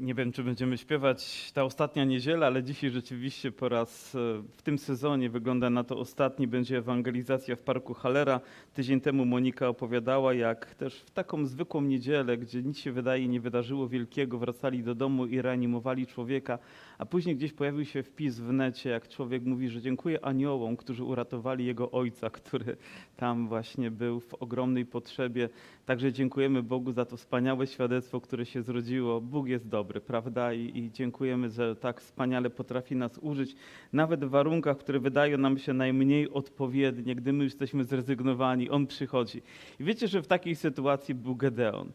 Nie wiem, czy będziemy śpiewać ta ostatnia niedziela, ale dzisiaj rzeczywiście po raz e, w tym sezonie wygląda na to ostatni będzie ewangelizacja w parku Halera. Tydzień temu Monika opowiadała, jak też w taką zwykłą niedzielę, gdzie nic się wydaje nie wydarzyło wielkiego, wracali do domu i reanimowali człowieka, a później gdzieś pojawił się wpis w necie, jak człowiek mówi, że dziękuję aniołom, którzy uratowali jego ojca, który tam właśnie był w ogromnej potrzebie. Także dziękujemy Bogu za to wspaniałe świadectwo, które się zrodziło. Bóg jest dobry, prawda? I, I dziękujemy, że tak wspaniale potrafi nas użyć, nawet w warunkach, które wydają nam się najmniej odpowiednie, gdy my jesteśmy zrezygnowani, On przychodzi. I wiecie, że w takiej sytuacji był Gedeon.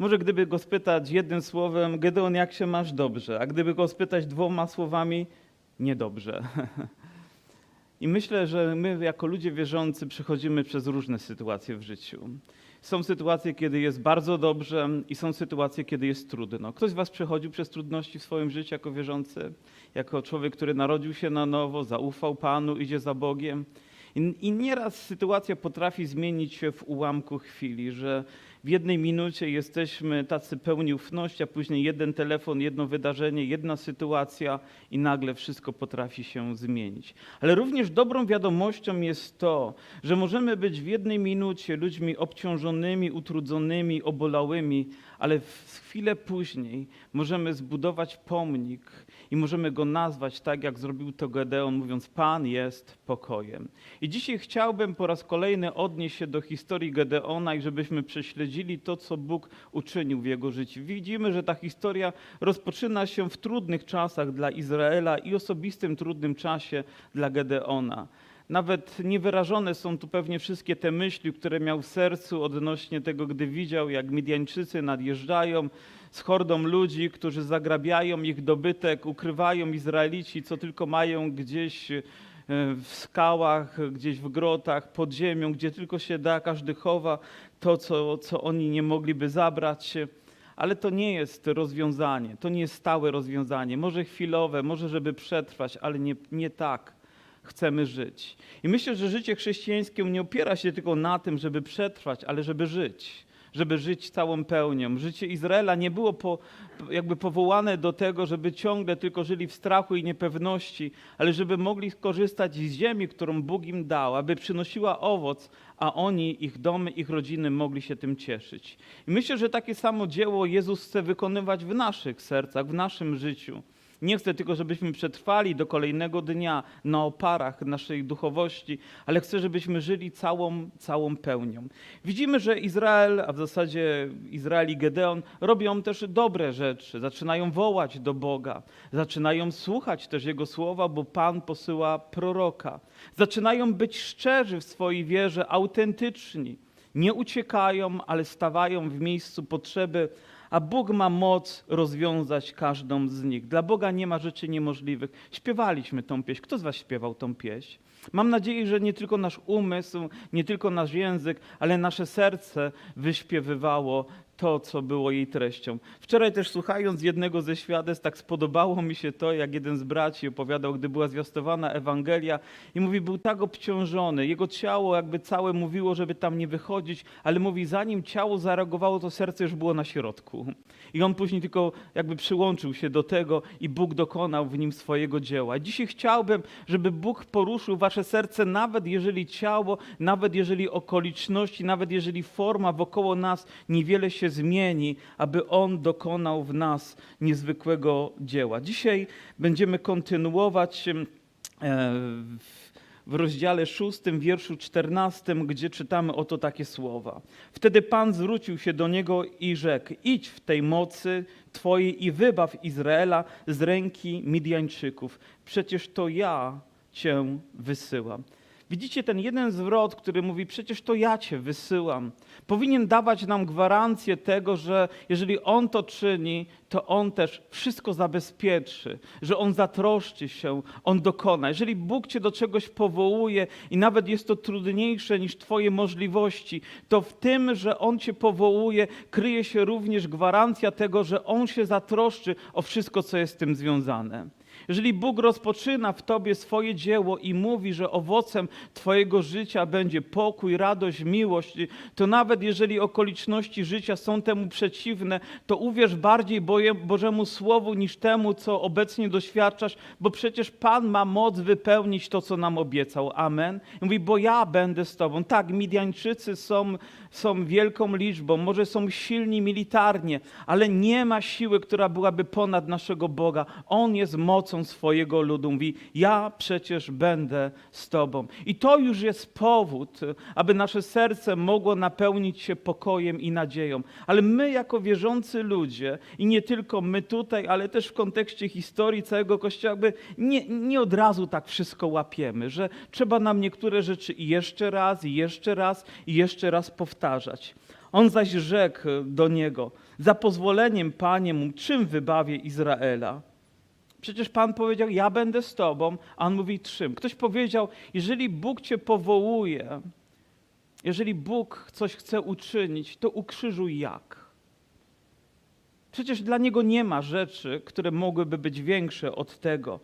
Może gdyby go spytać jednym słowem, Gedeon, jak się masz dobrze, a gdyby go spytać dwoma słowami, niedobrze. I myślę, że my jako ludzie wierzący przechodzimy przez różne sytuacje w życiu. Są sytuacje, kiedy jest bardzo dobrze i są sytuacje, kiedy jest trudno. Ktoś z Was przechodził przez trudności w swoim życiu jako wierzący, jako człowiek, który narodził się na nowo, zaufał Panu, idzie za Bogiem. I, I nieraz sytuacja potrafi zmienić się w ułamku chwili, że w jednej minucie jesteśmy tacy pełni ufności, a później jeden telefon, jedno wydarzenie, jedna sytuacja i nagle wszystko potrafi się zmienić. Ale również dobrą wiadomością jest to, że możemy być w jednej minucie ludźmi obciążonymi, utrudzonymi, obolałymi, ale w chwilę później możemy zbudować pomnik i możemy go nazwać tak, jak zrobił to Gedeon, mówiąc: Pan jest pokojem. I dzisiaj chciałbym po raz kolejny odnieść się do historii Gedeona i żebyśmy prześledzili to, co Bóg uczynił w jego życiu. Widzimy, że ta historia rozpoczyna się w trudnych czasach dla Izraela i osobistym trudnym czasie dla Gedeona. Nawet niewyrażone są tu pewnie wszystkie te myśli, które miał w sercu odnośnie tego, gdy widział, jak Midianczycy nadjeżdżają z hordą ludzi, którzy zagrabiają ich dobytek, ukrywają Izraelici, co tylko mają gdzieś w skałach, gdzieś w grotach, pod ziemią, gdzie tylko się da, każdy chowa to, co, co oni nie mogliby zabrać. Ale to nie jest rozwiązanie, to nie jest stałe rozwiązanie. Może chwilowe, może żeby przetrwać, ale nie, nie tak chcemy żyć. I myślę, że życie chrześcijańskie nie opiera się tylko na tym, żeby przetrwać, ale żeby żyć. Żeby żyć całą pełnią. Życie Izraela nie było po, jakby powołane do tego, żeby ciągle tylko żyli w strachu i niepewności, ale żeby mogli skorzystać z ziemi, którą Bóg im dał, aby przynosiła owoc, a oni, ich domy, ich rodziny mogli się tym cieszyć. I myślę, że takie samo dzieło Jezus chce wykonywać w naszych sercach, w naszym życiu. Nie chcę tylko, żebyśmy przetrwali do kolejnego dnia na oparach naszej duchowości, ale chcę, żebyśmy żyli całą, całą pełnią. Widzimy, że Izrael, a w zasadzie Izrael i Gedeon robią też dobre rzeczy. Zaczynają wołać do Boga, zaczynają słuchać też Jego słowa, bo Pan posyła proroka. Zaczynają być szczerzy w swojej wierze, autentyczni. Nie uciekają, ale stawają w miejscu potrzeby, a Bóg ma moc rozwiązać każdą z nich. Dla Boga nie ma rzeczy niemożliwych. Śpiewaliśmy tą pieśń. Kto z Was śpiewał tą pieśń? Mam nadzieję, że nie tylko nasz umysł, nie tylko nasz język, ale nasze serce wyśpiewywało to, co było jej treścią. Wczoraj też słuchając jednego ze świadectw, tak spodobało mi się to, jak jeden z braci opowiadał, gdy była zwiastowana Ewangelia i mówi, był tak obciążony, jego ciało jakby całe mówiło, żeby tam nie wychodzić, ale mówi, zanim ciało zareagowało, to serce już było na środku. I on później tylko jakby przyłączył się do tego i Bóg dokonał w nim swojego dzieła. Dzisiaj chciałbym, żeby Bóg poruszył wasze serce, nawet jeżeli ciało, nawet jeżeli okoliczności, nawet jeżeli forma wokoło nas niewiele się zmieni, aby On dokonał w nas niezwykłego dzieła. Dzisiaj będziemy kontynuować e, w- rozdziale 6, wierszu 14, gdzie czytamy oto takie słowa. Wtedy Pan zwrócił się do niego i rzekł: Idź w tej mocy Twojej i wybaw Izraela z ręki Midianczyków. Przecież to ja Cię wysyłam. Widzicie ten jeden zwrot, który mówi: Przecież to ja Cię wysyłam. Powinien dawać nam gwarancję tego, że jeżeli On to czyni, to On też wszystko zabezpieczy, że On zatroszczy się, On dokona. Jeżeli Bóg Cię do czegoś powołuje i nawet jest to trudniejsze niż Twoje możliwości, to w tym, że On Cię powołuje, kryje się również gwarancja tego, że On się zatroszczy o wszystko, co jest z tym związane. Jeżeli Bóg rozpoczyna w tobie swoje dzieło i mówi, że owocem twojego życia będzie pokój, radość, miłość, to nawet jeżeli okoliczności życia są temu przeciwne, to uwierz bardziej Bożemu Słowu niż temu, co obecnie doświadczasz, bo przecież Pan ma moc wypełnić to, co nam obiecał. Amen. I mówi, bo ja będę z tobą. Tak, Midianczycy są, są wielką liczbą, może są silni militarnie, ale nie ma siły, która byłaby ponad naszego Boga. On jest swojego ludu. Mówi, ja przecież będę z Tobą. I to już jest powód, aby nasze serce mogło napełnić się pokojem i nadzieją. Ale my, jako wierzący ludzie, i nie tylko my tutaj, ale też w kontekście historii całego Kościoła, jakby nie, nie od razu tak wszystko łapiemy, że trzeba nam niektóre rzeczy jeszcze raz, i jeszcze raz, i jeszcze raz powtarzać. On zaś rzekł do niego, za pozwoleniem, Panie mu, czym wybawię Izraela? Przecież Pan powiedział, ja będę z Tobą, a On mówi czym? Ktoś powiedział, jeżeli Bóg Cię powołuje, jeżeli Bóg coś chce uczynić, to ukrzyżuj jak? Przecież dla Niego nie ma rzeczy, które mogłyby być większe od tego.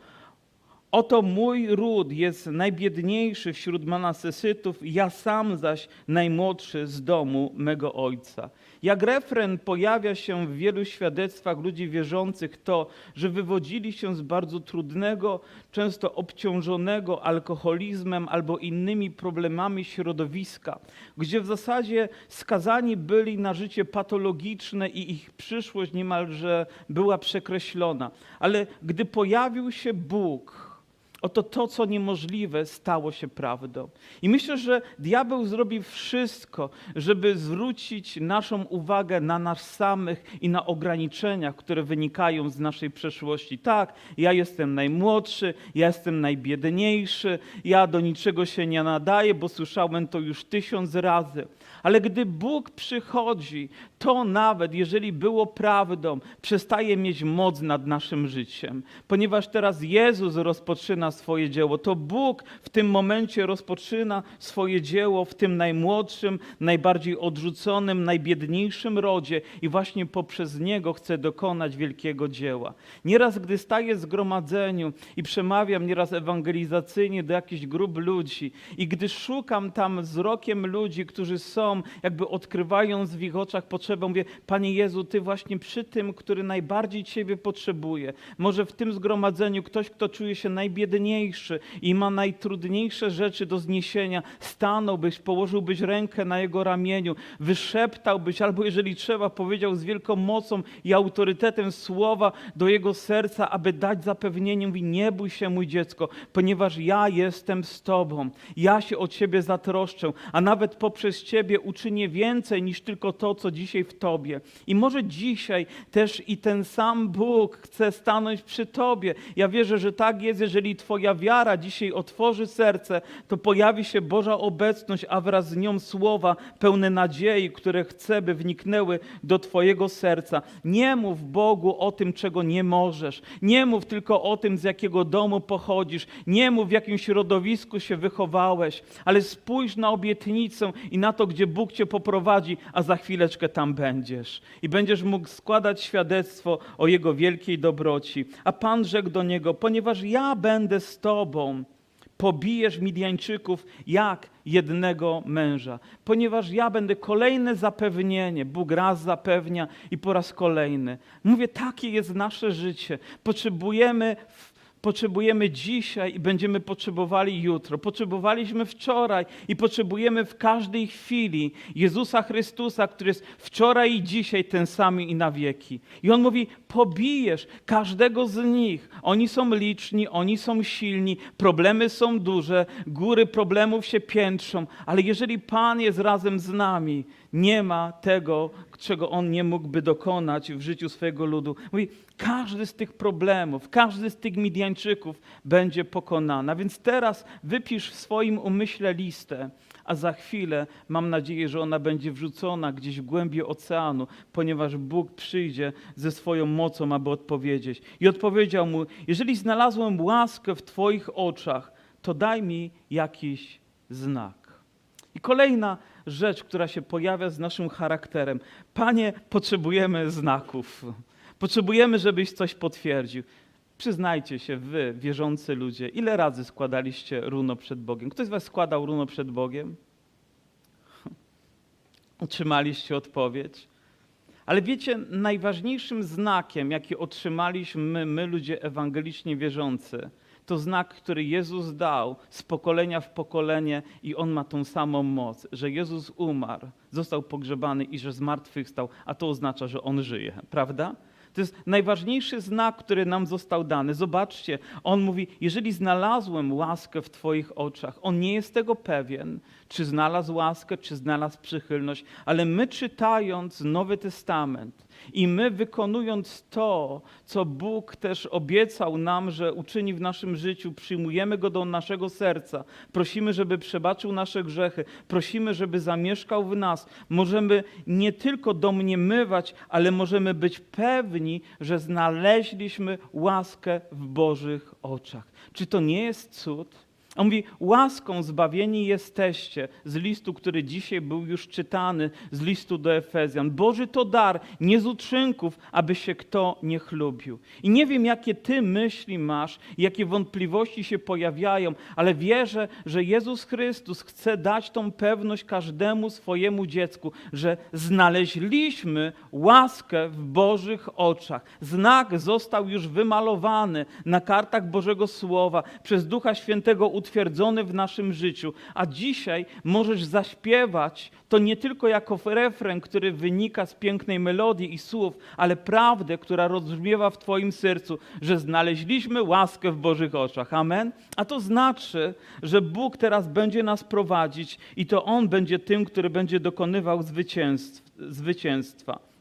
Oto mój ród jest najbiedniejszy wśród Manasesytów, ja sam zaś najmłodszy z domu mego ojca. Jak refren pojawia się w wielu świadectwach ludzi wierzących to, że wywodzili się z bardzo trudnego, często obciążonego alkoholizmem albo innymi problemami środowiska, gdzie w zasadzie skazani byli na życie patologiczne i ich przyszłość niemalże była przekreślona. Ale gdy pojawił się Bóg, Oto to, co niemożliwe, stało się prawdą. I myślę, że diabeł zrobi wszystko, żeby zwrócić naszą uwagę na nas samych i na ograniczenia, które wynikają z naszej przeszłości. Tak, ja jestem najmłodszy, ja jestem najbiedniejszy, ja do niczego się nie nadaję, bo słyszałem to już tysiąc razy. Ale gdy Bóg przychodzi, to nawet jeżeli było prawdą, przestaje mieć moc nad naszym życiem, ponieważ teraz Jezus rozpoczyna swoje dzieło. To Bóg w tym momencie rozpoczyna swoje dzieło w tym najmłodszym, najbardziej odrzuconym, najbiedniejszym rodzie i właśnie poprzez niego chce dokonać wielkiego dzieła. Nieraz, gdy staję w zgromadzeniu i przemawiam nieraz ewangelizacyjnie do jakichś grup ludzi i gdy szukam tam wzrokiem ludzi, którzy są, jakby odkrywając w ich oczach potrzebę, mówię, Panie Jezu, Ty właśnie przy tym, który najbardziej Ciebie potrzebuje. Może w tym zgromadzeniu ktoś, kto czuje się najbiedniejszy i ma najtrudniejsze rzeczy do zniesienia, stanąłbyś, położyłbyś rękę na jego ramieniu, wyszeptałbyś, albo jeżeli trzeba, powiedział z wielką mocą i autorytetem słowa do jego serca, aby dać zapewnienie, mówi, nie bój się, mój dziecko, ponieważ ja jestem z Tobą. Ja się o Ciebie zatroszczę, a nawet poprzez Ciebie uczynię więcej niż tylko to, co dzisiaj w Tobie. I może dzisiaj też i ten sam Bóg chce stanąć przy Tobie. Ja wierzę, że tak jest, jeżeli Twoja wiara dzisiaj otworzy serce, to pojawi się Boża obecność, a wraz z nią słowa pełne nadziei, które chce, by wniknęły do Twojego serca. Nie mów Bogu o tym, czego nie możesz. Nie mów tylko o tym, z jakiego domu pochodzisz. Nie mów, w jakim środowisku się wychowałeś, ale spójrz na obietnicę i na to, gdzie Bóg Cię poprowadzi, a za chwileczkę tam będziesz. I będziesz mógł składać świadectwo o Jego wielkiej dobroci. A Pan rzekł do niego, ponieważ ja będę z Tobą, pobijesz Midianczyków jak jednego męża. Ponieważ ja będę kolejne zapewnienie, Bóg raz zapewnia i po raz kolejny. Mówię, takie jest nasze życie. Potrzebujemy Potrzebujemy dzisiaj i będziemy potrzebowali jutro. Potrzebowaliśmy wczoraj i potrzebujemy w każdej chwili Jezusa Chrystusa, który jest wczoraj i dzisiaj ten sam i na wieki. I on mówi: pobijesz każdego z nich. Oni są liczni, oni są silni, problemy są duże, góry problemów się piętrzą, ale jeżeli Pan jest razem z nami, nie ma tego, czego on nie mógłby dokonać w życiu swojego ludu. Mówi, każdy z tych problemów, każdy z tych Midianczyków będzie pokonany. A więc teraz wypisz w swoim umyśle listę, a za chwilę mam nadzieję, że ona będzie wrzucona gdzieś w głębi oceanu, ponieważ Bóg przyjdzie ze swoją mocą, aby odpowiedzieć. I odpowiedział mu: Jeżeli znalazłem łaskę w Twoich oczach, to daj mi jakiś znak. I kolejna rzecz, która się pojawia z naszym charakterem. Panie, potrzebujemy znaków. Potrzebujemy, żebyś coś potwierdził. Przyznajcie się, wy, wierzący ludzie, ile razy składaliście runo przed Bogiem? Ktoś z was składał runo przed Bogiem? Otrzymaliście odpowiedź? Ale wiecie, najważniejszym znakiem, jaki otrzymaliśmy my, my ludzie ewangelicznie wierzący, to znak, który Jezus dał z pokolenia w pokolenie i on ma tą samą moc, że Jezus umarł, został pogrzebany i że zmartwychwstał, a to oznacza, że on żyje, prawda? To jest najważniejszy znak, który nam został dany. Zobaczcie, on mówi: Jeżeli znalazłem łaskę w Twoich oczach, on nie jest tego pewien, czy znalazł łaskę, czy znalazł przychylność, ale my czytając Nowy Testament i my wykonując to, co Bóg też obiecał nam, że uczyni w naszym życiu, przyjmujemy go do naszego serca, prosimy, żeby przebaczył nasze grzechy, prosimy, żeby zamieszkał w nas, możemy nie tylko domniemywać, ale możemy być pewni, że znaleźliśmy łaskę w Bożych oczach. Czy to nie jest cud? On mówi, łaską zbawieni jesteście z listu, który dzisiaj był już czytany, z listu do Efezjan. Boży to dar, nie z uczynków, aby się kto nie chlubił. I nie wiem, jakie ty myśli masz, jakie wątpliwości się pojawiają, ale wierzę, że Jezus Chrystus chce dać tą pewność każdemu swojemu dziecku, że znaleźliśmy łaskę w Bożych oczach. Znak został już wymalowany na kartach Bożego Słowa przez Ducha Świętego utwierdzony w naszym życiu, a dzisiaj możesz zaśpiewać to nie tylko jako refren, który wynika z pięknej melodii i słów, ale prawdę, która rozbrzmiewa w Twoim sercu, że znaleźliśmy łaskę w Bożych oczach. Amen? A to znaczy, że Bóg teraz będzie nas prowadzić i to On będzie tym, który będzie dokonywał zwycięstwa.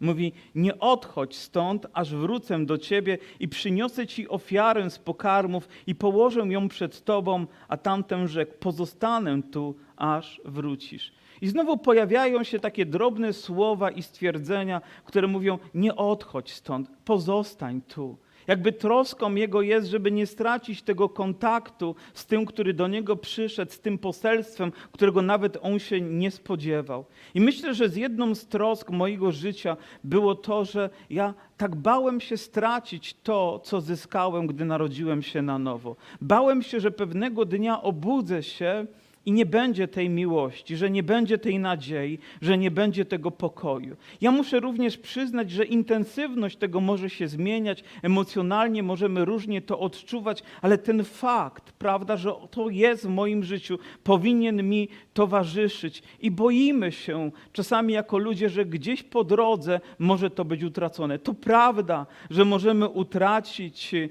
Mówi: Nie odchodź stąd, aż wrócę do ciebie i przyniosę ci ofiarę z pokarmów i położę ją przed tobą, a tamten rzekł: Pozostanę tu, aż wrócisz. I znowu pojawiają się takie drobne słowa i stwierdzenia, które mówią: Nie odchodź stąd, pozostań tu. Jakby troską Jego jest, żeby nie stracić tego kontaktu z tym, który do Niego przyszedł, z tym poselstwem, którego nawet On się nie spodziewał. I myślę, że z jedną z trosk mojego życia było to, że ja tak bałem się stracić to, co zyskałem, gdy narodziłem się na nowo. Bałem się, że pewnego dnia obudzę się i nie będzie tej miłości, że nie będzie tej nadziei, że nie będzie tego pokoju. Ja muszę również przyznać, że intensywność tego może się zmieniać, emocjonalnie możemy różnie to odczuwać, ale ten fakt, prawda, że to jest w moim życiu, powinien mi towarzyszyć i boimy się czasami jako ludzie, że gdzieś po drodze może to być utracone. To prawda, że możemy utracić e,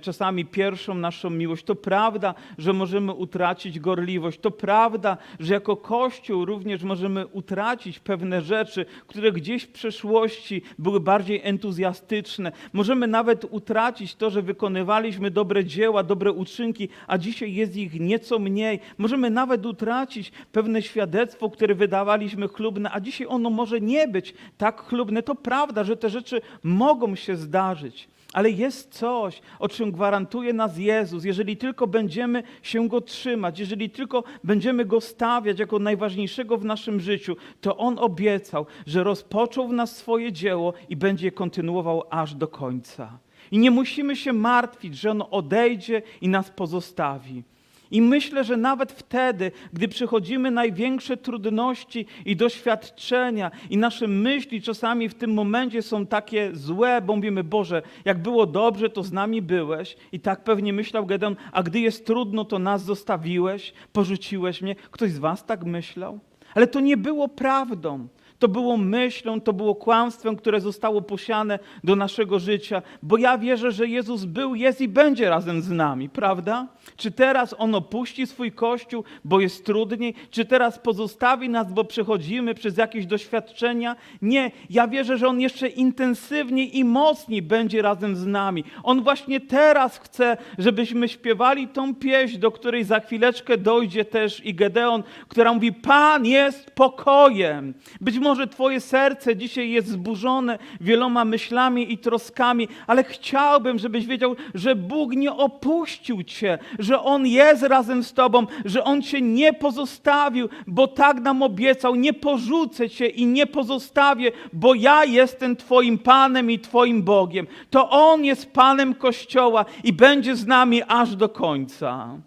czasami pierwszą naszą miłość. To prawda, że możemy utracić gorliwość to prawda, że jako Kościół również możemy utracić pewne rzeczy, które gdzieś w przeszłości były bardziej entuzjastyczne. Możemy nawet utracić to, że wykonywaliśmy dobre dzieła, dobre uczynki, a dzisiaj jest ich nieco mniej. Możemy nawet utracić pewne świadectwo, które wydawaliśmy chlubne, a dzisiaj ono może nie być tak chlubne. To prawda, że te rzeczy mogą się zdarzyć. Ale jest coś, o czym gwarantuje nas Jezus, jeżeli tylko będziemy się Go trzymać, jeżeli tylko będziemy Go stawiać jako najważniejszego w naszym życiu, to On obiecał, że rozpoczął w nas swoje dzieło i będzie je kontynuował aż do końca. I nie musimy się martwić, że On odejdzie i nas pozostawi. I myślę, że nawet wtedy, gdy przychodzimy największe trudności i doświadczenia, i nasze myśli czasami w tym momencie są takie złe, bo mówimy, Boże, jak było dobrze, to z nami byłeś. I tak pewnie myślał Gedeon, a gdy jest trudno, to nas zostawiłeś, porzuciłeś mnie. Ktoś z Was tak myślał? Ale to nie było prawdą. To było myślą, to było kłamstwem, które zostało posiane do naszego życia, bo ja wierzę, że Jezus był, jest i będzie razem z nami, prawda? Czy teraz On opuści swój Kościół, bo jest trudniej? Czy teraz pozostawi nas, bo przechodzimy przez jakieś doświadczenia? Nie, ja wierzę, że On jeszcze intensywniej i mocniej będzie razem z nami. On właśnie teraz chce, żebyśmy śpiewali tą pieśń, do której za chwileczkę dojdzie też i Gedeon, która mówi, Pan jest pokojem. Być może może Twoje serce dzisiaj jest zburzone wieloma myślami i troskami, ale chciałbym, żebyś wiedział, że Bóg nie opuścił Cię, że On jest razem z Tobą, że On Cię nie pozostawił, bo tak nam obiecał, nie porzucę Cię i nie pozostawię, bo ja jestem Twoim Panem i Twoim Bogiem. To On jest Panem Kościoła i będzie z nami aż do końca.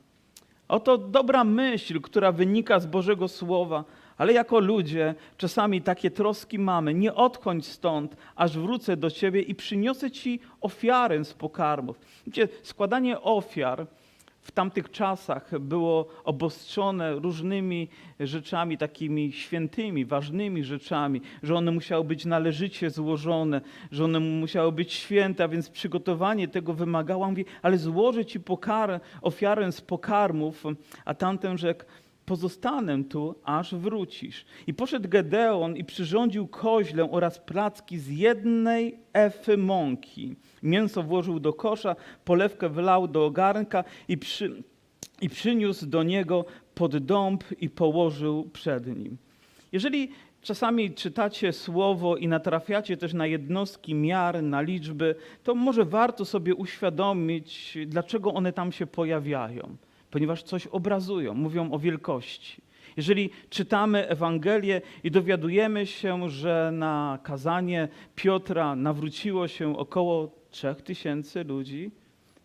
Oto dobra myśl, która wynika z Bożego Słowa, ale jako ludzie czasami takie troski mamy. Nie odchodź stąd, aż wrócę do Ciebie i przyniosę Ci ofiarę z pokarmów. Wiecie, składanie ofiar w tamtych czasach było obostrzone różnymi rzeczami, takimi świętymi, ważnymi rzeczami, że one musiały być należycie złożone, że one musiały być święte, a więc przygotowanie tego wymagało. Mówi, ale złożę ci ofiarę z pokarmów, a tamten rzekł, pozostanę tu, aż wrócisz. I poszedł Gedeon i przyrządził koźlę oraz placki z jednej efy mąki. Mięso włożył do kosza, polewkę wlał do ogarnka i, przy, i przyniósł do niego pod dąb i położył przed nim. Jeżeli czasami czytacie słowo i natrafiacie też na jednostki miar, na liczby, to może warto sobie uświadomić, dlaczego one tam się pojawiają ponieważ coś obrazują, mówią o wielkości. Jeżeli czytamy Ewangelię i dowiadujemy się, że na kazanie Piotra nawróciło się około 3000 ludzi,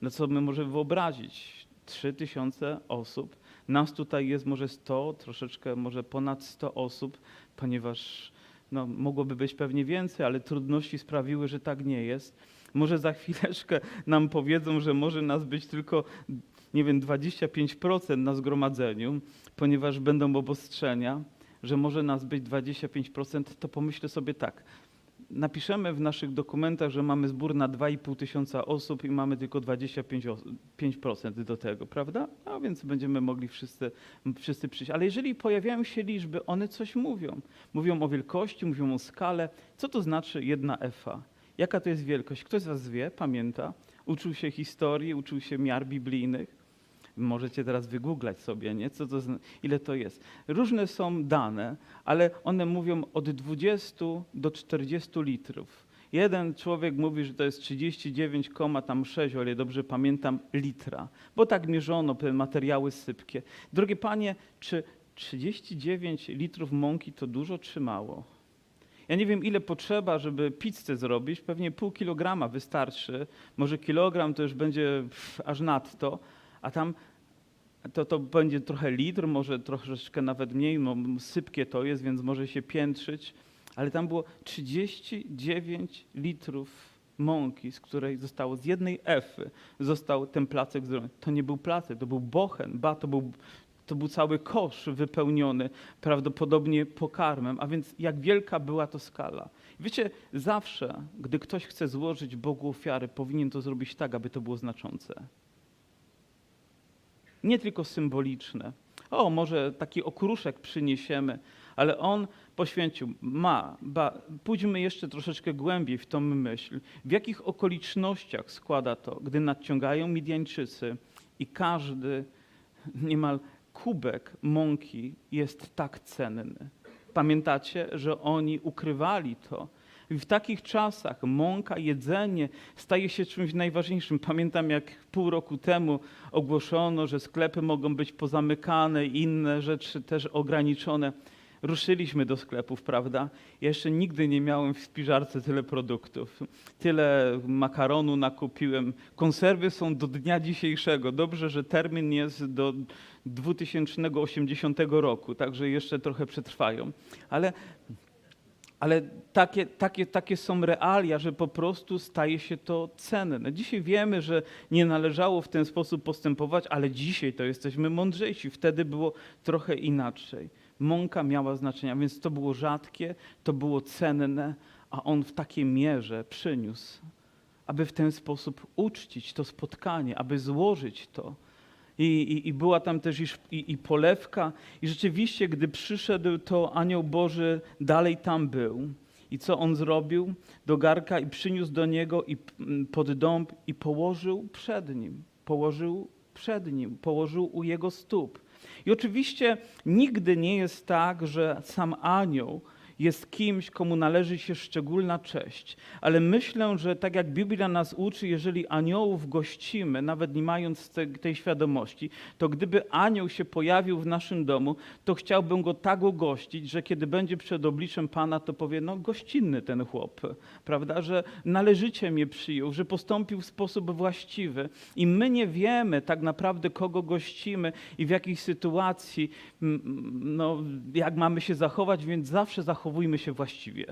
no co my możemy wyobrazić? 3000 osób. Nas tutaj jest może 100, troszeczkę może ponad 100 osób, ponieważ no, mogłoby być pewnie więcej, ale trudności sprawiły, że tak nie jest. Może za chwileczkę nam powiedzą, że może nas być tylko nie wiem, 25% na zgromadzeniu, ponieważ będą obostrzenia, że może nas być 25%, to pomyślę sobie tak. Napiszemy w naszych dokumentach, że mamy zbór na 2,5 tysiąca osób i mamy tylko 25% do tego, prawda? A więc będziemy mogli wszyscy, wszyscy przyjść. Ale jeżeli pojawiają się liczby, one coś mówią. Mówią o wielkości, mówią o skale. Co to znaczy jedna efa? Jaka to jest wielkość? Ktoś z Was wie, pamięta? Uczył się historii, uczył się miar biblijnych. Możecie teraz wygooglać sobie, nie? Co to, ile to jest. Różne są dane, ale one mówią od 20 do 40 litrów. Jeden człowiek mówi, że to jest 39,6, o ile dobrze pamiętam, litra, bo tak mierzono materiały sypkie. Drogie panie, czy 39 litrów mąki to dużo czy mało? Ja nie wiem, ile potrzeba, żeby pizzę zrobić. Pewnie pół kilograma wystarczy. Może kilogram to już będzie pff, aż nadto a tam to, to będzie trochę litr, może troszeczkę nawet mniej, no, sypkie to jest, więc może się piętrzyć, ale tam było 39 litrów mąki, z której zostało z jednej efy został ten placek zrobiony. To nie był placek, to był bochen, ba, to był, to był cały kosz wypełniony prawdopodobnie pokarmem, a więc jak wielka była to skala. Wiecie, zawsze, gdy ktoś chce złożyć Bogu ofiary, powinien to zrobić tak, aby to było znaczące nie tylko symboliczne. O, może taki okruszek przyniesiemy, ale on poświęcił, ma, ba, pójdźmy jeszcze troszeczkę głębiej w tą myśl. W jakich okolicznościach składa to, gdy nadciągają Midianczycy i każdy niemal kubek mąki jest tak cenny. Pamiętacie, że oni ukrywali to w takich czasach mąka, jedzenie staje się czymś najważniejszym. Pamiętam, jak pół roku temu ogłoszono, że sklepy mogą być pozamykane, inne rzeczy też ograniczone. Ruszyliśmy do sklepów, prawda? Ja jeszcze nigdy nie miałem w spiżarce tyle produktów. Tyle makaronu nakupiłem. Konserwy są do dnia dzisiejszego. Dobrze, że termin jest do 2080 roku, także jeszcze trochę przetrwają. Ale ale takie, takie, takie są realia, że po prostu staje się to cenne. Dzisiaj wiemy, że nie należało w ten sposób postępować, ale dzisiaj to jesteśmy mądrzejsi. Wtedy było trochę inaczej. Mąka miała znaczenie, więc to było rzadkie, to było cenne, a on w takiej mierze przyniósł, aby w ten sposób uczcić to spotkanie, aby złożyć to i, i, i była tam też i, i polewka. I rzeczywiście, gdy przyszedł, to anioł Boży dalej tam był. I co on zrobił? Do garka i przyniósł do niego i pod dąb i położył przed nim. Położył przed nim, położył u jego stóp. I oczywiście nigdy nie jest tak, że sam anioł jest kimś, komu należy się szczególna cześć. Ale myślę, że tak jak Biblia nas uczy, jeżeli aniołów gościmy, nawet nie mając te, tej świadomości, to gdyby anioł się pojawił w naszym domu, to chciałbym go tak ugościć, że kiedy będzie przed obliczem Pana, to powie, no gościnny ten chłop, prawda, że należycie mnie przyjął, że postąpił w sposób właściwy. I my nie wiemy tak naprawdę, kogo gościmy i w jakiej sytuacji, no, jak mamy się zachować, więc zawsze zachowujmy się właściwie.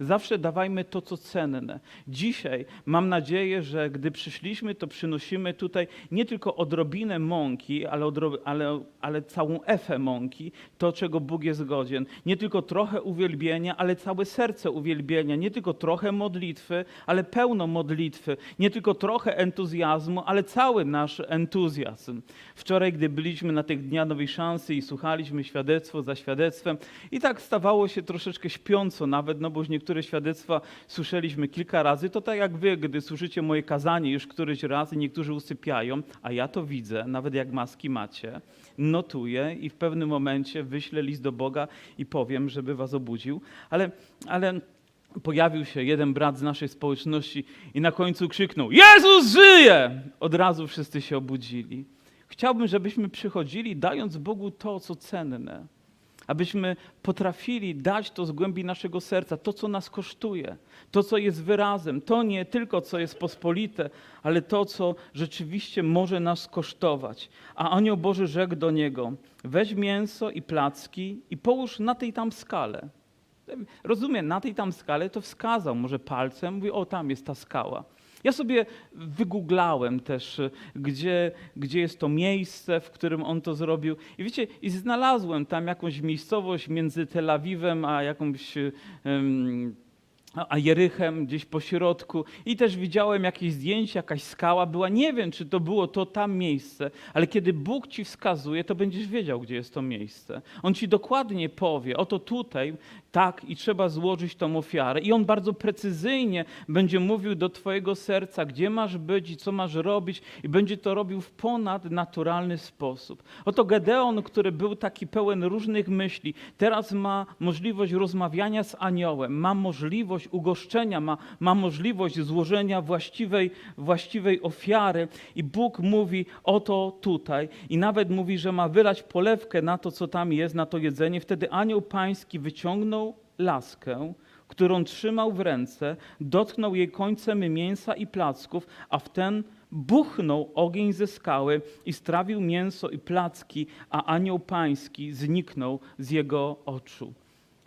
Zawsze dawajmy to, co cenne. Dzisiaj mam nadzieję, że gdy przyszliśmy, to przynosimy tutaj nie tylko odrobinę mąki, ale, odro- ale, ale całą efę mąki, to, czego Bóg jest godzien. Nie tylko trochę uwielbienia, ale całe serce uwielbienia. Nie tylko trochę modlitwy, ale pełno modlitwy. Nie tylko trochę entuzjazmu, ale cały nasz entuzjazm. Wczoraj, gdy byliśmy na tych Dnia Nowej Szansy i słuchaliśmy świadectwo za świadectwem, i tak stawało się troszeczkę śpiąco nawet, no bo już niektóre świadectwa słyszeliśmy kilka razy, to tak jak wy, gdy słyszycie moje kazanie już któryś raz i niektórzy usypiają, a ja to widzę, nawet jak maski macie, notuję i w pewnym momencie wyślę list do Boga i powiem, żeby was obudził, ale, ale pojawił się jeden brat z naszej społeczności i na końcu krzyknął: Jezus żyje! Od razu wszyscy się obudzili. Chciałbym, żebyśmy przychodzili, dając Bogu to, co cenne. Abyśmy potrafili dać to z głębi naszego serca, to, co nas kosztuje, to, co jest wyrazem, to nie tylko, co jest pospolite, ale to, co rzeczywiście może nas kosztować. A Anioł Boży rzekł do niego: weź mięso i placki i połóż na tej tam skale. Rozumiem, na tej tam skale to wskazał, może palcem, mówi, o tam jest ta skała. Ja sobie wygooglałem też, gdzie, gdzie jest to miejsce, w którym on to zrobił. I wiecie, i znalazłem tam jakąś miejscowość między Tel Awiwem a jakąś. Um, a Jerychem gdzieś po środku i też widziałem jakieś zdjęcie, jakaś skała była. Nie wiem, czy to było to tam miejsce, ale kiedy Bóg ci wskazuje, to będziesz wiedział, gdzie jest to miejsce. On ci dokładnie powie, oto tutaj, tak, i trzeba złożyć tą ofiarę. I on bardzo precyzyjnie będzie mówił do twojego serca, gdzie masz być i co masz robić, i będzie to robił w ponadnaturalny sposób. Oto Gedeon, który był taki pełen różnych myśli, teraz ma możliwość rozmawiania z aniołem, ma możliwość ugoszczenia, ma, ma możliwość złożenia właściwej, właściwej ofiary i Bóg mówi oto tutaj i nawet mówi, że ma wylać polewkę na to, co tam jest, na to jedzenie. Wtedy anioł pański wyciągnął laskę, którą trzymał w ręce, dotknął jej końcem mięsa i placków, a w ten buchnął ogień ze skały i strawił mięso i placki, a anioł pański zniknął z jego oczu.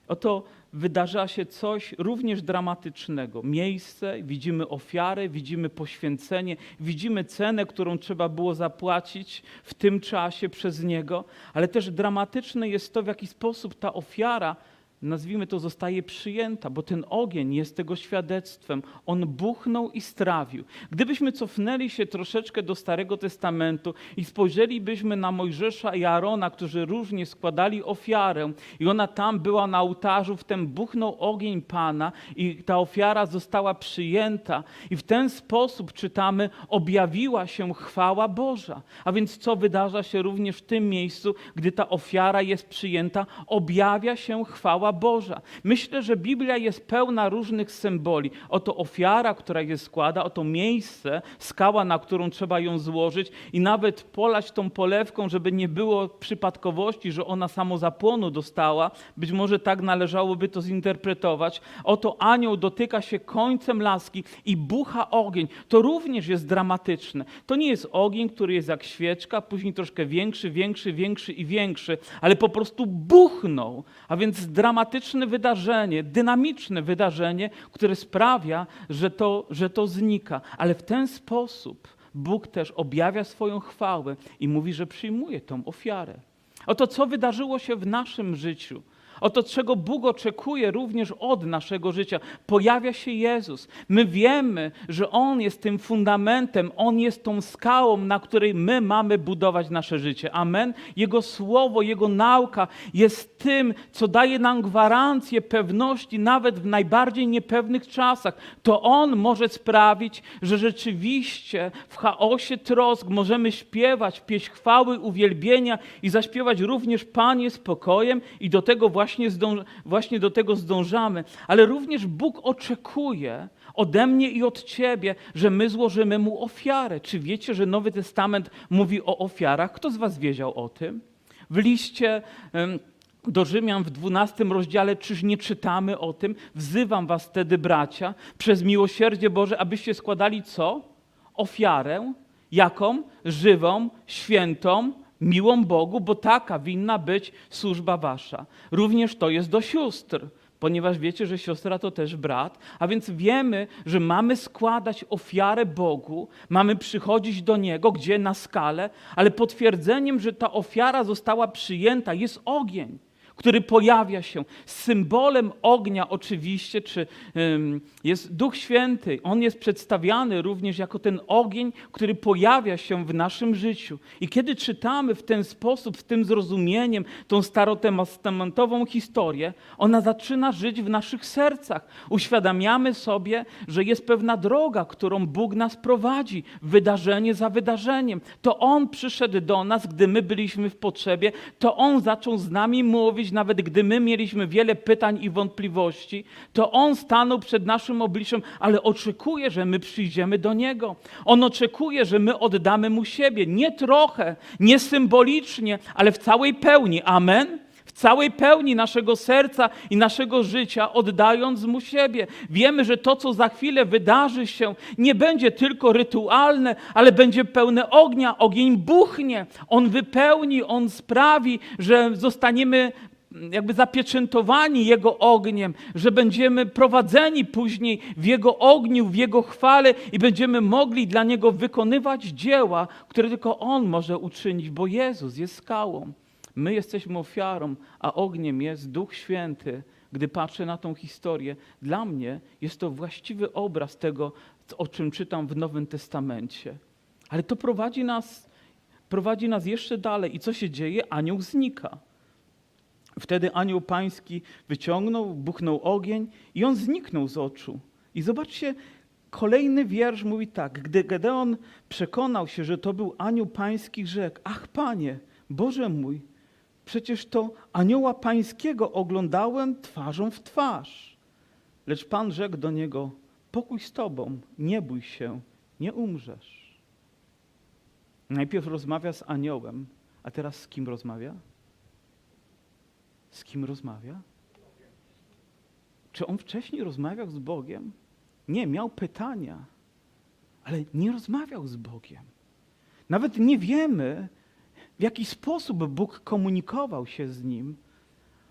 Oto wydarza się coś również dramatycznego. Miejsce, widzimy ofiarę, widzimy poświęcenie, widzimy cenę, którą trzeba było zapłacić w tym czasie przez niego, ale też dramatyczne jest to, w jaki sposób ta ofiara nazwijmy to, zostaje przyjęta, bo ten ogień jest tego świadectwem. On buchnął i strawił. Gdybyśmy cofnęli się troszeczkę do Starego Testamentu i spojrzelibyśmy na Mojżesza i Arona, którzy różnie składali ofiarę i ona tam była na ołtarzu, wtem buchnął ogień Pana i ta ofiara została przyjęta i w ten sposób, czytamy, objawiła się chwała Boża. A więc co wydarza się również w tym miejscu, gdy ta ofiara jest przyjęta? Objawia się chwała chwała Boża. Myślę, że Biblia jest pełna różnych symboli. Oto ofiara, która je składa, oto miejsce, skała, na którą trzeba ją złożyć i nawet polać tą polewką, żeby nie było przypadkowości, że ona samo zapłonu dostała. Być może tak należałoby to zinterpretować. Oto anioł dotyka się końcem laski i bucha ogień. To również jest dramatyczne. To nie jest ogień, który jest jak świeczka, później troszkę większy, większy, większy i większy, ale po prostu buchnął. A więc dramatyczne dramatyczne wydarzenie, dynamiczne wydarzenie, które sprawia, że to, że to znika. Ale w ten sposób Bóg też objawia swoją chwałę i mówi, że przyjmuje tą ofiarę. Oto co wydarzyło się w naszym życiu Oto czego Bóg oczekuje również od naszego życia. Pojawia się Jezus. My wiemy, że On jest tym fundamentem, On jest tą skałą, na której my mamy budować nasze życie. Amen. Jego słowo, Jego nauka jest tym, co daje nam gwarancję pewności nawet w najbardziej niepewnych czasach. To On może sprawić, że rzeczywiście w chaosie trosk możemy śpiewać pieśń chwały, uwielbienia i zaśpiewać również Panie spokojem i do tego właśnie właśnie, zdąż, właśnie do tego zdążamy, ale również Bóg oczekuje ode mnie i od ciebie, że my złożymy mu ofiarę. Czy wiecie, że Nowy Testament mówi o ofiarach? Kto z was wiedział o tym? W liście do Rzymian w 12 rozdziale, czyż nie czytamy o tym? Wzywam was wtedy, bracia, przez miłosierdzie Boże, abyście składali co? Ofiarę. Jaką? Żywą, świętą, miłą Bogu, bo taka winna być służba wasza. Również to jest do sióstr ponieważ wiecie, że siostra to też brat, a więc wiemy, że mamy składać ofiarę Bogu, mamy przychodzić do Niego, gdzie na skalę, ale potwierdzeniem, że ta ofiara została przyjęta, jest ogień który pojawia się. Symbolem ognia oczywiście, czy jest Duch Święty. On jest przedstawiany również jako ten ogień, który pojawia się w naszym życiu. I kiedy czytamy w ten sposób, z tym zrozumieniem, tą starotestamentową historię, ona zaczyna żyć w naszych sercach. Uświadamiamy sobie, że jest pewna droga, którą Bóg nas prowadzi, wydarzenie za wydarzeniem. To On przyszedł do nas, gdy my byliśmy w potrzebie, to On zaczął z nami mówić, nawet gdy my mieliśmy wiele pytań i wątpliwości, to On stanął przed naszym obliczem, ale oczekuje, że my przyjdziemy do Niego. On oczekuje, że my oddamy Mu siebie. Nie trochę, nie symbolicznie, ale w całej pełni. Amen w całej pełni naszego serca i naszego życia, oddając mu siebie. Wiemy, że to, co za chwilę wydarzy się, nie będzie tylko rytualne, ale będzie pełne ognia. Ogień buchnie, on wypełni, on sprawi, że zostaniemy jakby zapieczętowani Jego ogniem, że będziemy prowadzeni później w Jego ogniu, w Jego chwale i będziemy mogli dla Niego wykonywać dzieła, które tylko On może uczynić, bo Jezus jest skałą. My jesteśmy ofiarą, a ogniem jest Duch Święty. Gdy patrzę na tą historię, dla mnie jest to właściwy obraz tego, o czym czytam w Nowym Testamencie. Ale to prowadzi nas, prowadzi nas jeszcze dalej. I co się dzieje? Anioł znika. Wtedy anioł pański wyciągnął, buchnął ogień i on zniknął z oczu. I zobaczcie, kolejny wiersz mówi tak. Gdy Gedeon przekonał się, że to był anioł pański, rzekł, ach panie, Boże mój, przecież to anioła pańskiego oglądałem twarzą w twarz. Lecz Pan rzekł do niego, pokój z tobą, nie bój się, nie umrzesz. Najpierw rozmawia z aniołem, a teraz z kim rozmawia? Z kim rozmawia? Czy on wcześniej rozmawiał z Bogiem? Nie, miał pytania, ale nie rozmawiał z Bogiem. Nawet nie wiemy, w jaki sposób Bóg komunikował się z nim,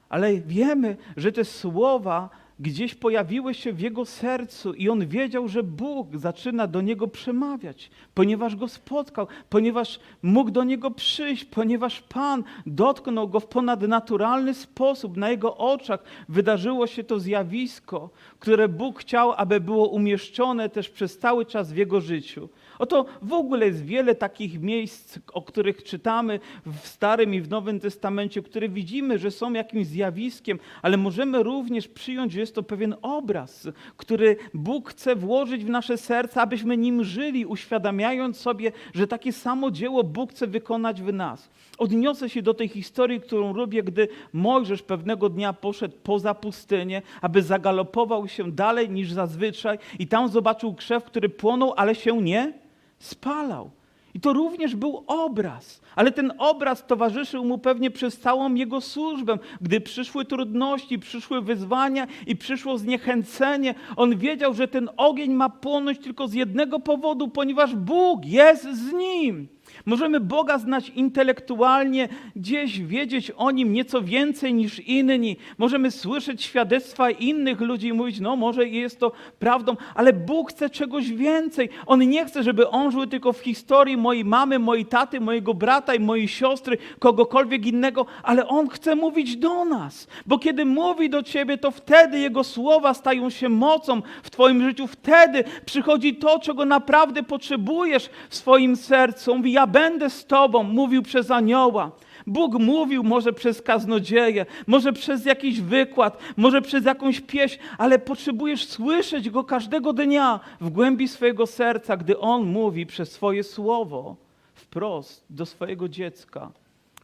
ale wiemy, że te słowa gdzieś pojawiły się w jego sercu i on wiedział, że Bóg zaczyna do niego przemawiać, ponieważ go spotkał, ponieważ mógł do niego przyjść, ponieważ Pan dotknął go w ponadnaturalny sposób. Na jego oczach wydarzyło się to zjawisko, które Bóg chciał, aby było umieszczone też przez cały czas w jego życiu. Oto w ogóle jest wiele takich miejsc, o których czytamy w Starym i w Nowym Testamencie, które widzimy, że są jakimś zjawiskiem, ale możemy również przyjąć, że jest to pewien obraz, który Bóg chce włożyć w nasze serca, abyśmy nim żyli, uświadamiając sobie, że takie samo dzieło Bóg chce wykonać w nas. Odniosę się do tej historii, którą lubię, gdy Mojżesz pewnego dnia poszedł poza pustynię, aby zagalopował się dalej niż zazwyczaj i tam zobaczył krzew, który płonął, ale się nie spalał. I to również był obraz, ale ten obraz towarzyszył mu pewnie przez całą jego służbę. Gdy przyszły trudności, przyszły wyzwania i przyszło zniechęcenie, on wiedział, że ten ogień ma płonąć tylko z jednego powodu, ponieważ Bóg jest z nim. Możemy Boga znać intelektualnie, gdzieś wiedzieć o Nim nieco więcej niż inni. Możemy słyszeć świadectwa innych ludzi i mówić, no może jest to prawdą, ale Bóg chce czegoś więcej. On nie chce, żeby On żył tylko w historii mojej mamy, mojej taty, mojego brata i mojej siostry, kogokolwiek innego, ale On chce mówić do nas. Bo kiedy mówi do Ciebie, to wtedy Jego słowa stają się mocą w Twoim życiu. Wtedy przychodzi to, czego naprawdę potrzebujesz w swoim sercu. Mówi, ja będę z Tobą, mówił przez anioła. Bóg mówił może przez kaznodzieję, może przez jakiś wykład, może przez jakąś pieśń, ale potrzebujesz słyszeć Go każdego dnia w głębi swojego serca, gdy On mówi przez swoje słowo wprost do swojego dziecka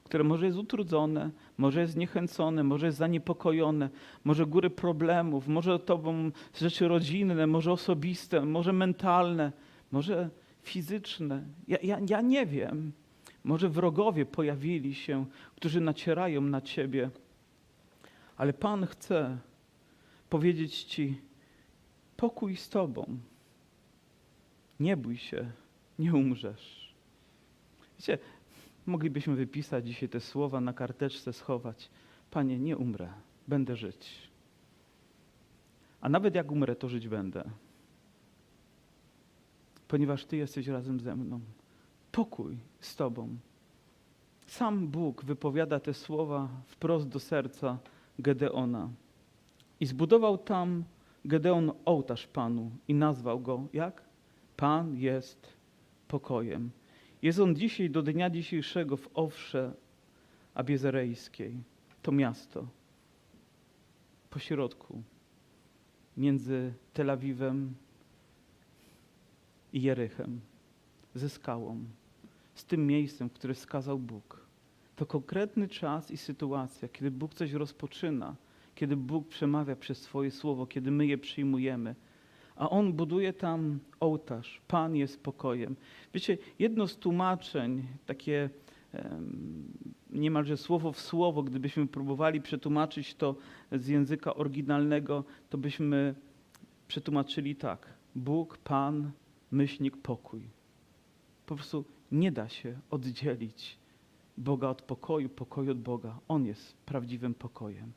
które może jest utrudzone, może jest zniechęcone, może jest zaniepokojone, może góry problemów, może tobą rzeczy rodzinne, może osobiste, może mentalne, może fizyczne. Ja, ja, ja nie wiem. Może wrogowie pojawili się, którzy nacierają na ciebie, ale Pan chce powiedzieć ci: pokój z tobą. Nie bój się, nie umrzesz. Wiecie, moglibyśmy wypisać dzisiaj te słowa na karteczce, schować. Panie, nie umrę, będę żyć. A nawet jak umrę, to żyć będę. Ponieważ Ty jesteś razem ze mną. Pokój z Tobą. Sam Bóg wypowiada te słowa wprost do serca Gedeona. I zbudował tam Gedeon ołtarz Panu i nazwał go jak? Pan jest pokojem. Jest on dzisiaj do dnia dzisiejszego w Owsze Abiezerejskiej. To miasto pośrodku między Tel Awiwem i Jerychem, ze skałą, z tym miejscem, które wskazał Bóg. To konkretny czas i sytuacja, kiedy Bóg coś rozpoczyna, kiedy Bóg przemawia przez swoje słowo, kiedy my je przyjmujemy. A On buduje tam ołtarz. Pan jest pokojem. Wiecie, jedno z tłumaczeń, takie em, niemalże słowo w słowo, gdybyśmy próbowali przetłumaczyć to z języka oryginalnego, to byśmy przetłumaczyli tak. Bóg, Pan, myślnik, pokój. Po prostu nie da się oddzielić Boga od pokoju, pokoju od Boga. On jest prawdziwym pokojem.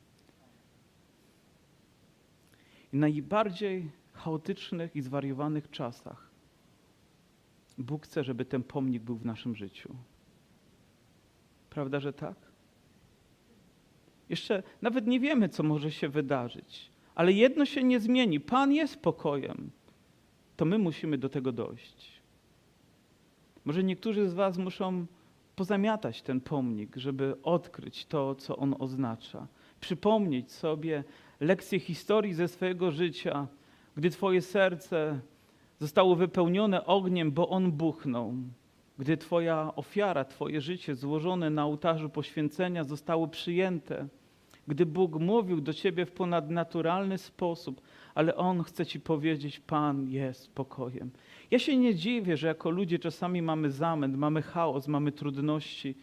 I najbardziej chaotycznych i zwariowanych czasach Bóg chce, żeby ten pomnik był w naszym życiu. Prawda, że tak? Jeszcze nawet nie wiemy, co może się wydarzyć, ale jedno się nie zmieni. Pan jest pokojem. To my musimy do tego dojść. Może niektórzy z Was muszą pozamiatać ten pomnik, żeby odkryć to, co on oznacza. Przypomnieć sobie lekcje historii ze swojego życia, gdy Twoje serce zostało wypełnione ogniem, bo on buchnął. Gdy Twoja ofiara, Twoje życie złożone na ołtarzu poświęcenia zostało przyjęte. Gdy Bóg mówił do Ciebie w ponadnaturalny sposób, ale On chce Ci powiedzieć: Pan jest pokojem. Ja się nie dziwię, że jako ludzie czasami mamy zamęt, mamy chaos, mamy trudności.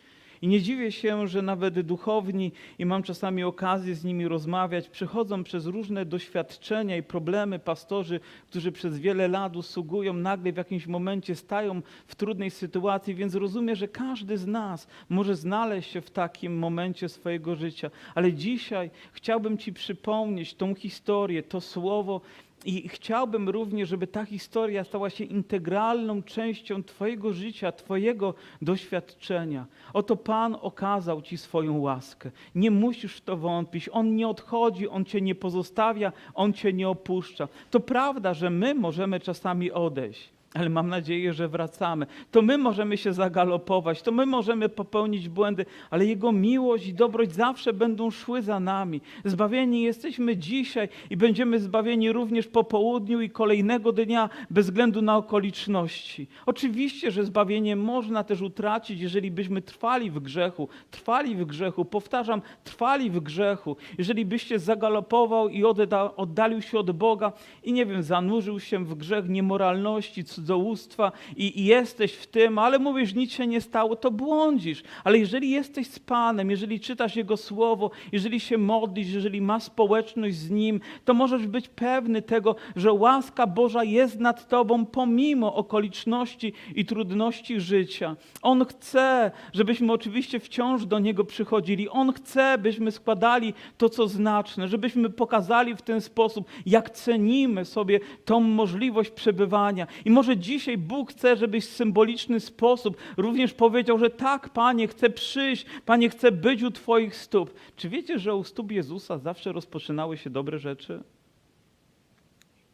I nie dziwię się, że nawet duchowni, i mam czasami okazję z nimi rozmawiać, przechodzą przez różne doświadczenia i problemy pastorzy, którzy przez wiele lat usługują, nagle w jakimś momencie stają w trudnej sytuacji, więc rozumiem, że każdy z nas może znaleźć się w takim momencie swojego życia. Ale dzisiaj chciałbym Ci przypomnieć tą historię, to słowo, i chciałbym również, żeby ta historia stała się integralną częścią Twojego życia, Twojego doświadczenia. Oto Pan okazał Ci swoją łaskę. Nie musisz w to wątpić. On nie odchodzi, On Cię nie pozostawia, On Cię nie opuszcza. To prawda, że my możemy czasami odejść. Ale mam nadzieję, że wracamy. To my możemy się zagalopować, to my możemy popełnić błędy, ale Jego miłość i dobroć zawsze będą szły za nami. Zbawieni jesteśmy dzisiaj i będziemy zbawieni również po południu i kolejnego dnia, bez względu na okoliczności. Oczywiście, że zbawienie można też utracić, jeżeli byśmy trwali w grzechu, trwali w grzechu, powtarzam, trwali w grzechu. Jeżeli byś się zagalopował i odda, oddalił się od Boga i nie wiem, zanurzył się w grzech niemoralności, cudzołóstwa i, i jesteś w tym, ale mówisz, nic się nie stało, to błądzisz. Ale jeżeli jesteś z Panem, jeżeli czytasz Jego Słowo, jeżeli się modlisz, jeżeli masz społeczność z Nim, to możesz być pewny tego, że łaska Boża jest nad Tobą pomimo okoliczności i trudności życia. On chce, żebyśmy oczywiście wciąż do Niego przychodzili. On chce, byśmy składali to, co znaczne, żebyśmy pokazali w ten sposób, jak cenimy sobie tą możliwość przebywania. I może dzisiaj Bóg chce, żebyś w symboliczny sposób również powiedział, że tak, Panie, chcę przyjść, Panie, chcę być u Twoich stóp. Czy wiecie, że u stóp Jezusa zawsze rozpoczynały się dobre rzeczy?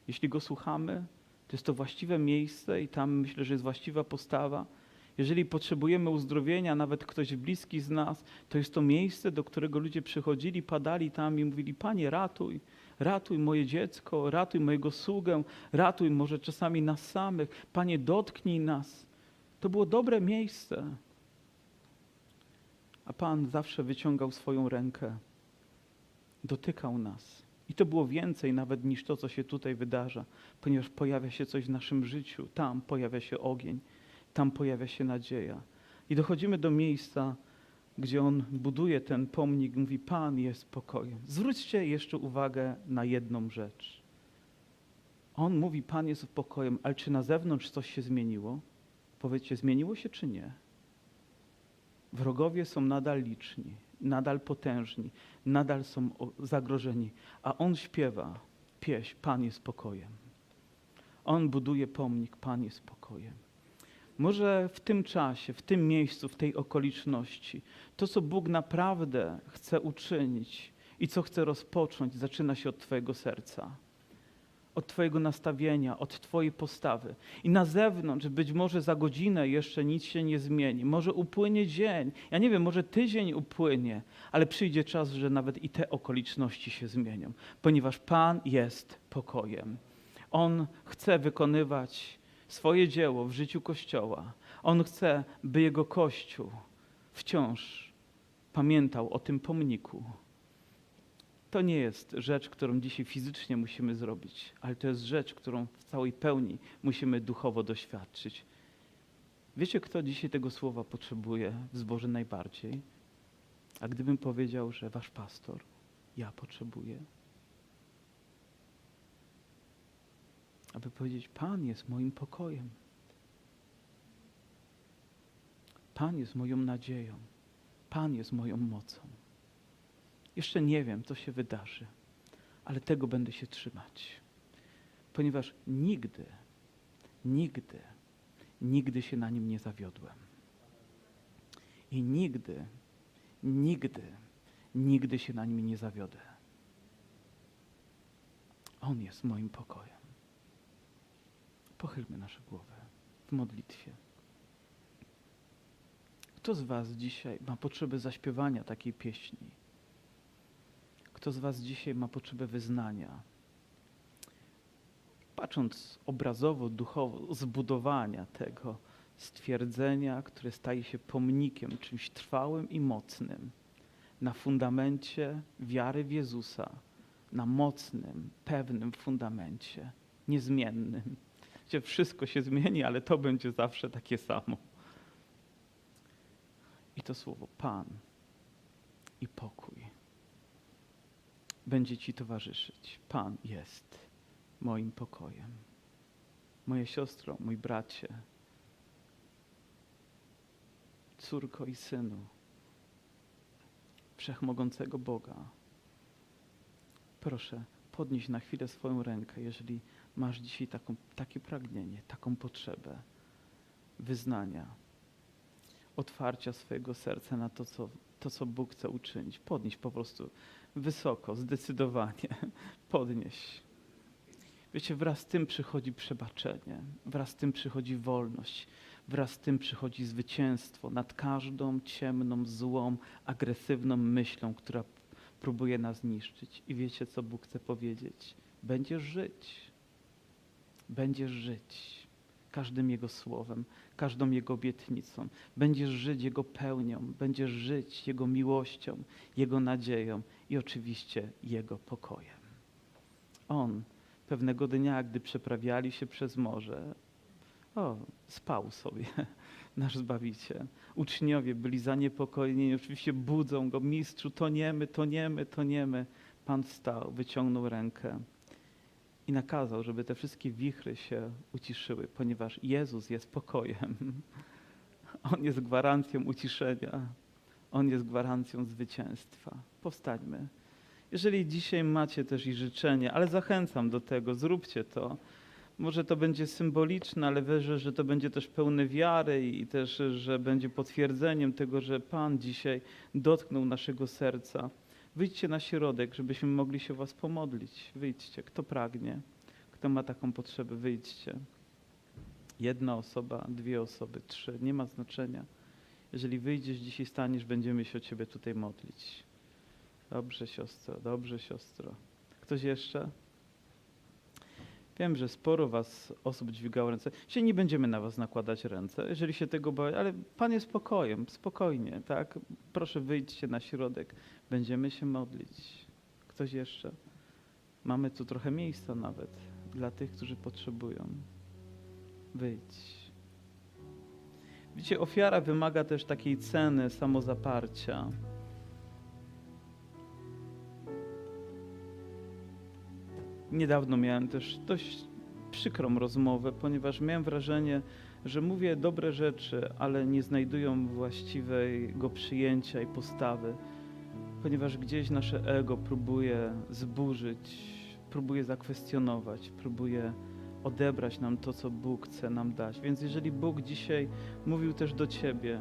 Jeśli Go słuchamy, to jest to właściwe miejsce i tam myślę, że jest właściwa postawa. Jeżeli potrzebujemy uzdrowienia, nawet ktoś bliski z nas, to jest to miejsce, do którego ludzie przychodzili, padali tam i mówili: Panie, ratuj, ratuj moje dziecko, ratuj mojego sługę, ratuj może czasami nas samych, Panie, dotknij nas. To było dobre miejsce. A Pan zawsze wyciągał swoją rękę, dotykał nas. I to było więcej nawet niż to, co się tutaj wydarza, ponieważ pojawia się coś w naszym życiu, tam pojawia się ogień, tam pojawia się nadzieja. I dochodzimy do miejsca, gdzie on buduje ten pomnik, mówi: Pan jest pokojem. Zwróćcie jeszcze uwagę na jedną rzecz. On mówi: Pan jest pokojem, ale czy na zewnątrz coś się zmieniło? Powiedzcie, zmieniło się czy nie? Wrogowie są nadal liczni, nadal potężni, nadal są zagrożeni, a on śpiewa pieśń: Pan jest pokojem. On buduje pomnik: Pan jest pokojem. Może w tym czasie, w tym miejscu, w tej okoliczności, to, co Bóg naprawdę chce uczynić i co chce rozpocząć, zaczyna się od Twojego serca, od Twojego nastawienia, od Twojej postawy. I na zewnątrz, być może za godzinę jeszcze nic się nie zmieni, może upłynie dzień, ja nie wiem, może tydzień upłynie, ale przyjdzie czas, że nawet i te okoliczności się zmienią, ponieważ Pan jest pokojem. On chce wykonywać swoje dzieło w życiu Kościoła. On chce, by jego Kościół wciąż pamiętał o tym pomniku. To nie jest rzecz, którą dzisiaj fizycznie musimy zrobić, ale to jest rzecz, którą w całej pełni musimy duchowo doświadczyć. Wiecie, kto dzisiaj tego słowa potrzebuje w zborze najbardziej? A gdybym powiedział, że wasz pastor, ja potrzebuję, aby powiedzieć: Pan jest moim pokojem. Pan jest moją nadzieją. Pan jest moją mocą. Jeszcze nie wiem, co się wydarzy, ale tego będę się trzymać, ponieważ nigdy, nigdy, nigdy się na nim nie zawiodłem. I nigdy, nigdy, nigdy się na nim nie zawiodę. On jest moim pokojem. Pochylmy nasze głowy w modlitwie. Kto z Was dzisiaj ma potrzebę zaśpiewania takiej pieśni? Kto z Was dzisiaj ma potrzebę wyznania? Patrząc obrazowo, duchowo, zbudowania tego stwierdzenia, które staje się pomnikiem, czymś trwałym i mocnym, na fundamencie wiary w Jezusa, na mocnym, pewnym fundamencie, niezmiennym gdzie wszystko się zmieni, ale to będzie zawsze takie samo. I to słowo Pan i pokój będzie Ci towarzyszyć. Pan jest moim pokojem. Moja siostro, mój bracie, córko i synu Wszechmogącego Boga. Proszę, podnieś na chwilę swoją rękę, jeżeli masz dzisiaj taką, takie pragnienie, taką potrzebę wyznania, otwarcia swojego serca na to co, to, co Bóg chce uczynić. Podnieś po prostu wysoko, zdecydowanie. Podnieś. Wiecie, wraz z tym przychodzi przebaczenie, wraz z tym przychodzi wolność, wraz z tym przychodzi zwycięstwo nad każdą ciemną, złą, agresywną myślą, która próbuje nas zniszczyć. I wiecie, co Bóg chce powiedzieć? Będziesz żyć. Będziesz żyć każdym Jego słowem, każdą Jego obietnicą. Będziesz żyć Jego pełnią, będziesz żyć Jego miłością, Jego nadzieją i oczywiście Jego pokojem. On pewnego dnia, gdy przeprawiali się przez morze, o, spał sobie nasz Zbawiciel. Uczniowie byli zaniepokojeni, oczywiście budzą go, mistrzu, toniemy, toniemy, toniemy. Pan wstał, wyciągnął rękę i nakazał, żeby te wszystkie wichry się uciszyły, ponieważ Jezus jest pokojem. On jest gwarancją uciszenia. On jest gwarancją zwycięstwa. Powstańmy. Jeżeli dzisiaj macie też i życzenie, ale zachęcam do tego, zróbcie to. Może to będzie symboliczne, ale wierzę, że to będzie też pełne wiary i też, że będzie potwierdzeniem tego, że Pan dzisiaj dotknął naszego serca. Wyjdźcie na środek, żebyśmy mogli się Was pomodlić. Wyjdźcie, kto pragnie, kto ma taką potrzebę, wyjdźcie. Jedna osoba, dwie osoby, trzy, nie ma znaczenia. Jeżeli wyjdziesz dzisiaj, staniesz, będziemy się o Ciebie tutaj modlić. Dobrze, siostro, dobrze, siostro. Ktoś jeszcze? Wiem, że sporo was osób dźwigało ręce. Się nie będziemy na was nakładać ręce, jeżeli się tego boją, ale Pan jest spokojem, spokojnie, tak? Proszę wyjdźcie na środek, będziemy się modlić. Ktoś jeszcze? Mamy tu trochę miejsca nawet dla tych, którzy potrzebują. Wyjdź. Widzicie, ofiara wymaga też takiej ceny samozaparcia. Niedawno miałem też dość przykrą rozmowę, ponieważ miałem wrażenie, że mówię dobre rzeczy, ale nie znajdują właściwego przyjęcia i postawy, ponieważ gdzieś nasze ego próbuje zburzyć, próbuje zakwestionować, próbuje odebrać nam to, co Bóg chce nam dać. Więc jeżeli Bóg dzisiaj mówił też do Ciebie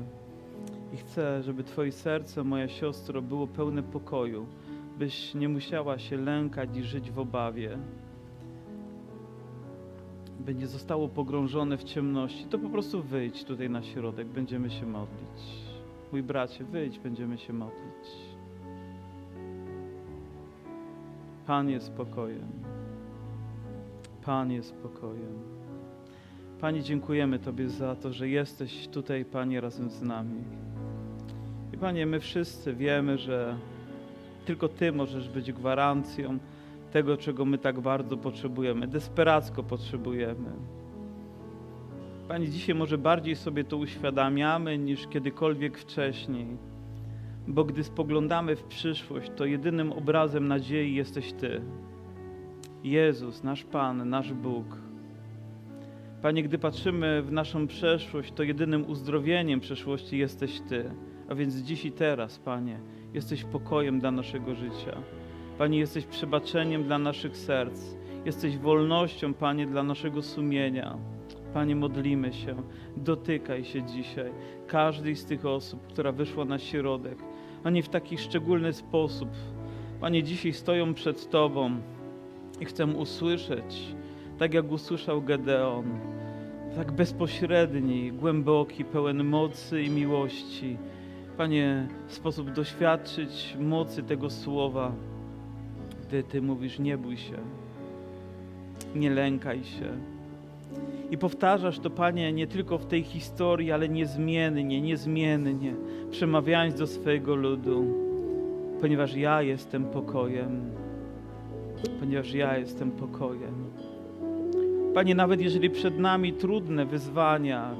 i chce, żeby Twoje serce, moja siostro, było pełne pokoju, byś nie musiała się lękać i żyć w obawie, by nie zostało pogrążone w ciemności, to po prostu wyjdź tutaj na środek, będziemy się modlić. Mój bracie, wyjdź, będziemy się modlić. Pan jest spokojem. Pan jest spokojem. Panie, dziękujemy Tobie za to, że jesteś tutaj, Panie, razem z nami. I Panie, my wszyscy wiemy, że tylko Ty możesz być gwarancją tego, czego my tak bardzo potrzebujemy, desperacko potrzebujemy. Panie, dzisiaj może bardziej sobie to uświadamiamy niż kiedykolwiek wcześniej, bo gdy spoglądamy w przyszłość, to jedynym obrazem nadziei jesteś Ty. Jezus, nasz Pan, nasz Bóg. Panie, gdy patrzymy w naszą przeszłość, to jedynym uzdrowieniem przeszłości jesteś Ty. A więc dziś i teraz, Panie, jesteś pokojem dla naszego życia. Panie, jesteś przebaczeniem dla naszych serc. Jesteś wolnością, Panie, dla naszego sumienia. Panie, modlimy się. Dotykaj się dzisiaj każdej z tych osób, która wyszła na środek. Panie, w taki szczególny sposób. Panie, dzisiaj stoją przed Tobą i chcę usłyszeć, tak jak usłyszał Gedeon, tak bezpośredni, głęboki, pełen mocy i miłości. Panie, sposób doświadczyć mocy tego słowa, gdy Ty mówisz, nie bój się, nie lękaj się. I powtarzasz to, Panie, nie tylko w tej historii, ale niezmiennie, niezmiennie, przemawiając do swojego ludu, ponieważ ja jestem pokojem ponieważ ja jestem pokojem. Panie, nawet jeżeli przed nami trudne wyzwania,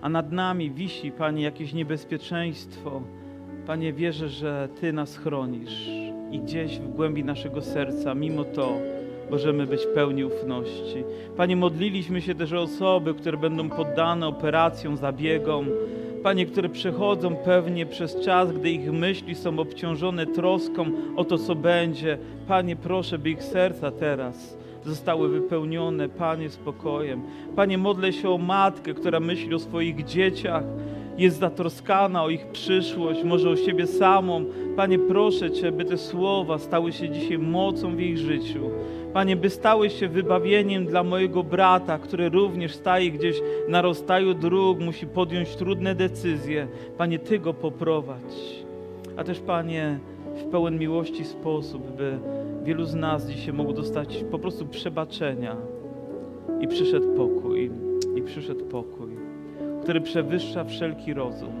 a nad nami wisi, Panie, jakieś niebezpieczeństwo, Panie, wierzę, że Ty nas chronisz i gdzieś w głębi naszego serca, mimo to, możemy być pełni ufności. Panie, modliliśmy się też o osoby, które będą poddane operacjom, zabiegom, Panie, które przechodzą pewnie przez czas, gdy ich myśli są obciążone troską o to, co będzie. Panie, proszę, by ich serca teraz zostały wypełnione, Panie, spokojem. Panie, modlę się o matkę, która myśli o swoich dzieciach, jest zatroskana o ich przyszłość, może o siebie samą. Panie, proszę Cię, by te słowa stały się dzisiaj mocą w jej życiu. Panie, by stały się wybawieniem dla mojego brata, który również staje gdzieś na rozstaju dróg, musi podjąć trudne decyzje. Panie, Ty go poprowadź. A też, Panie, w pełen miłości sposób, by wielu z nas dzisiaj mogło dostać po prostu przebaczenia. I przyszedł pokój, i przyszedł pokój, który przewyższa wszelki rozum.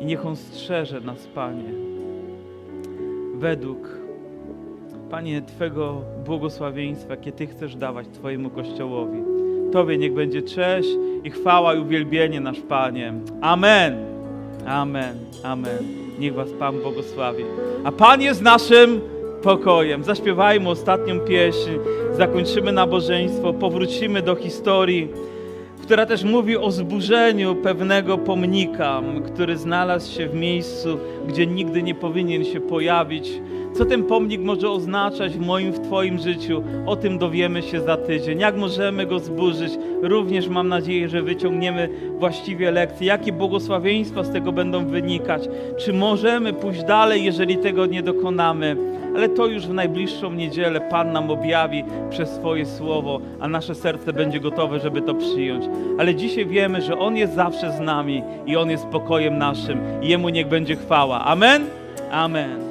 I niech On strzeże nas, Panie, według Panie, Twego błogosławieństwa, jakie Ty chcesz dawać Twojemu Kościołowi. Tobie niech będzie cześć i chwała i uwielbienie nasz Panie. Amen. Amen. Amen. Niech Was Pan błogosławi. A Pan jest naszym pokojem. Zaśpiewajmy ostatnią pieśń, zakończymy nabożeństwo, powrócimy do historii, która też mówi o zburzeniu pewnego pomnika, który znalazł się w miejscu, gdzie nigdy nie powinien się pojawić co ten pomnik może oznaczać w moim, w Twoim życiu? O tym dowiemy się za tydzień. Jak możemy go zburzyć? Również mam nadzieję, że wyciągniemy właściwie lekcje. Jakie błogosławieństwa z tego będą wynikać? Czy możemy pójść dalej, jeżeli tego nie dokonamy? Ale to już w najbliższą niedzielę Pan nam objawi przez swoje słowo, a nasze serce będzie gotowe, żeby to przyjąć. Ale dzisiaj wiemy, że On jest zawsze z nami i On jest pokojem naszym. Jemu niech będzie chwała. Amen? Amen.